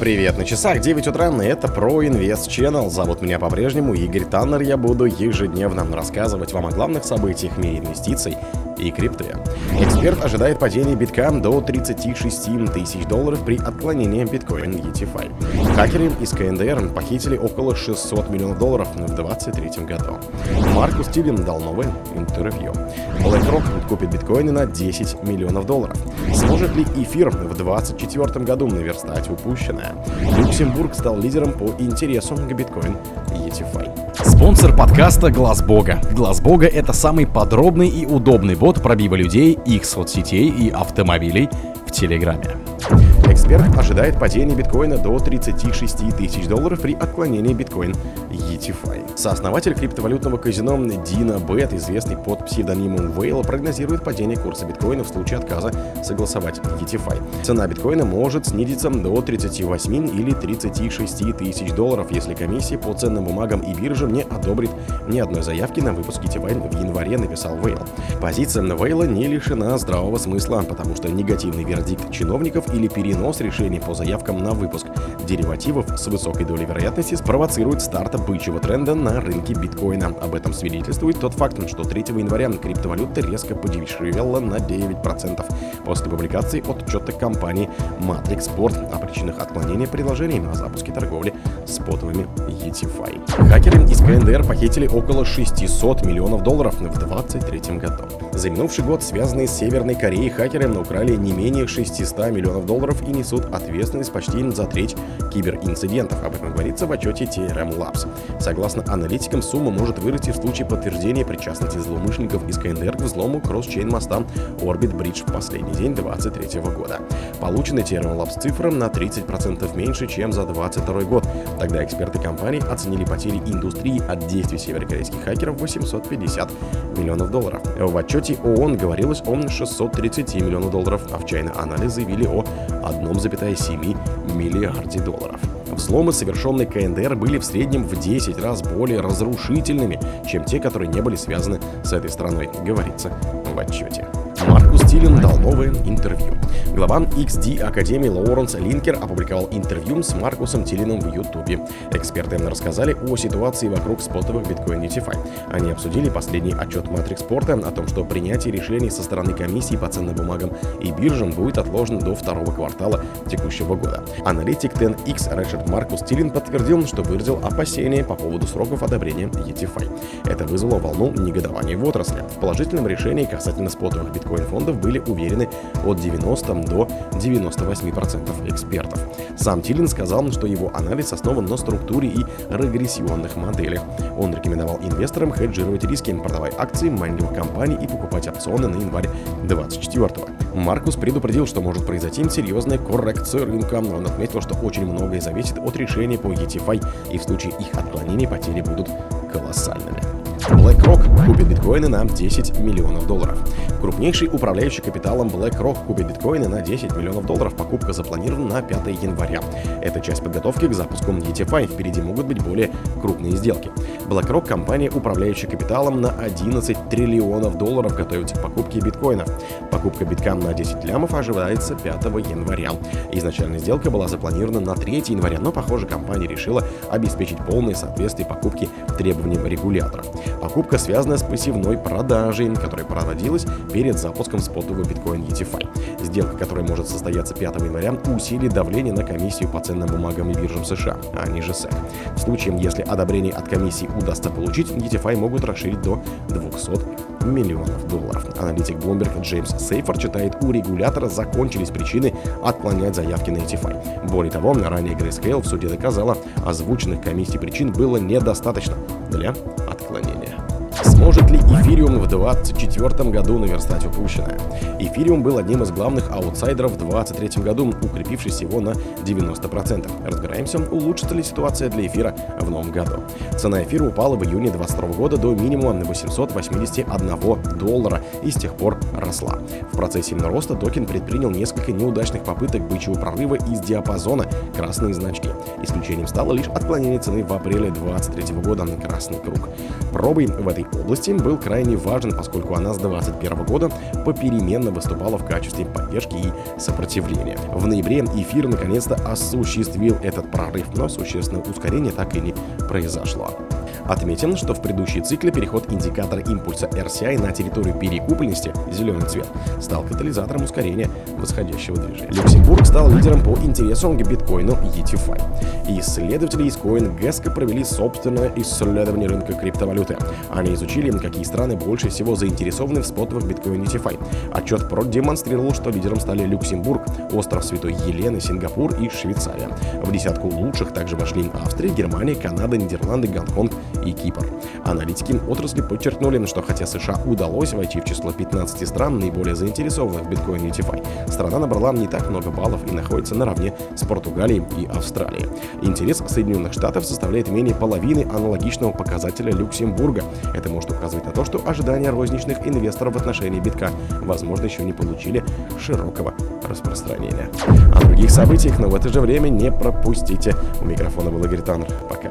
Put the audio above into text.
Привет, на часах 9 утра, и это про Инвест Channel. Зовут меня по-прежнему Игорь Таннер. Я буду ежедневно рассказывать вам о главных событиях в мире инвестиций и крипты. Эксперт ожидает падения битка до 36 тысяч долларов при отклонении биткоин ETFI. Хакеры из КНДР похитили около 600 миллионов долларов в 2023 году. Маркус Тилин дал новое интервью. BlackRock купит биткоины на 10 миллионов долларов. Сможет ли эфир в 2024 году наверстать упущенное? Люксембург стал лидером по интересу к биткоин ETFI. Спонсор подкаста Глаз Бога. Глаз Бога это самый подробный и удобный бот пробива людей, их соцсетей и автомобилей в Телеграме. Эксперт ожидает падения биткоина до 36 тысяч долларов при отклонении биткоин ETFI. Сооснователь криптовалютного казино Дина Бет, известный под псевдонимом Вейла, прогнозирует падение курса биткоина в случае отказа согласовать ETFI. Цена биткоина может снизиться до 38 или 36 тысяч долларов, если комиссия по ценным бумагам и биржам не одобрит ни одной заявки на выпуск ETFI в январе, написал Вейл. Позиция Вейла не лишена здравого смысла, потому что негативный вердикт чиновников или перенос решений по заявкам на выпуск деривативов с высокой долей вероятности спровоцирует старт бычьего тренда на рынке биткоина. Об этом свидетельствует тот факт, что 3 января криптовалюта резко подешевела на 9% после публикации отчета компании Matrix Board о причинах отклонения предложений на запуске торговли спотовыми ETFI. Хакеры из КНДР похитили около 600 миллионов долларов в 2023 году. За минувший год связанные с Северной Кореей хакеры украли не менее 600 миллионов долларов и несут ответственность почти за треть киберинцидентов. Об этом говорится в отчете TRM Labs. Согласно аналитикам, сумма может вырасти в случае подтверждения причастности злоумышленников из КНДР к взлому кросс-чейн моста Orbit Bridge в последний день 2023 года. Получены TRM Labs цифры на 30% меньше, чем за 2022 год. Тогда эксперты компании оценили потери индустрии от действий северокорейских хакеров в 850 миллионов долларов. В отчете ООН говорилось о 630 миллионов долларов, а в China Analysis заявили о 1,7 миллиарде долларов. Взломы, совершенные КНДР, были в среднем в 10 раз более разрушительными, чем те, которые не были связаны с этой страной, говорится в отчете. Тилин дал новое интервью. Глава XD Академии Лоуренс Линкер опубликовал интервью с Маркусом Тилином в Ютубе. Эксперты рассказали о ситуации вокруг спотовых биткоин DeFi. Они обсудили последний отчет Matrix Порта о том, что принятие решений со стороны комиссии по ценным бумагам и биржам будет отложено до второго квартала текущего года. Аналитик 10X Рэшет Маркус Тилин подтвердил, что выразил опасения по поводу сроков одобрения ETFI. Это вызвало волну негодования в отрасли. В положительном решении касательно спотовых биткоин-фондов были уверены от 90 до 98% экспертов. Сам Тилин сказал, что его анализ основан на структуре и регрессионных моделях. Он рекомендовал инвесторам хеджировать риски, продавая акции майнинговых компаний и покупать опционы на январь 24 Маркус предупредил, что может произойти серьезная коррекция рынка. Он отметил, что очень многое зависит от решения по ETFI, и в случае их отклонений потери будут колоссальными. BlackRock купит биткоины на 10 миллионов долларов. Крупнейший управляющий капиталом BlackRock купит биткоины на 10 миллионов долларов. Покупка запланирована на 5 января. Это часть подготовки к запуску ETFI. Впереди могут быть более крупные сделки. BlackRock – компания, управляющая капиталом на 11 триллионов долларов, готовится к покупке биткоина. Покупка биткам на 10 лямов ожидается 5 января. Изначально сделка была запланирована на 3 января, но, похоже, компания решила обеспечить полное соответствие покупки требованиям регулятора. Покупка связана с пассивной продажей, которая проводилась перед запуском спотового биткоин ETFI. Сделка, которая может состояться 5 января, усилит давление на комиссию по ценным бумагам и биржам США, а не же SEC. В случае, если одобрение от комиссии удастся получить, ETFI могут расширить до 200 миллионов долларов. Аналитик Bloomberg Джеймс Сейфор читает, у регулятора закончились причины отклонять заявки на ETFI. Более того, ранее Grayscale в суде доказала, озвученных комиссий причин было недостаточно для отклонения. Сможет ли эфириум в 2024 году наверстать упущенное? Эфириум был одним из главных аутсайдеров в 2023 году, укрепившись всего на 90%. Разбираемся, улучшится ли ситуация для эфира в новом году. Цена эфира упала в июне 2022 года до минимума на 881 доллара и с тех пор росла. В процессе роста токен предпринял несколько неудачных попыток бычьего прорыва из диапазона красные значки. Исключением стало лишь отклонение цены в апреле 2023 года на красный круг. Пробой в этой области был крайне важен, поскольку она с 2021 года попеременно выступала в качестве поддержки и сопротивления. В ноябре эфир наконец-то осуществил этот прорыв, но существенное ускорение так и не произошло. Отметим, что в предыдущей цикле переход индикатора импульса RCI на территорию перекупленности, зеленый цвет, стал катализатором ускорения восходящего движения. Люксембург стал лидером по интересам к биткоину ETFI. Исследователи из CoinGesk провели собственное исследование рынка криптовалюты. Они изучили, какие страны больше всего заинтересованы в спотовых биткоин ETFI. Отчет продемонстрировал, что лидером стали Люксембург, остров Святой Елены, Сингапур и Швейцария. В десятку лучших также вошли Австрия, Германия, Канада, Нидерланды, Гонконг и Кипр. Аналитики отрасли подчеркнули, что хотя США удалось войти в число 15 стран наиболее заинтересованных в биткоин ETFI, страна набрала не так много баллов и находится наравне с Португалией и Австралией. Интерес Соединенных Штатов составляет менее половины аналогичного показателя Люксембурга. Это может указывать на то, что ожидания розничных инвесторов в отношении битка, возможно, еще не получили широкого распространения. О других событиях, но в это же время не пропустите. У микрофона был Игорь Таннер. Пока.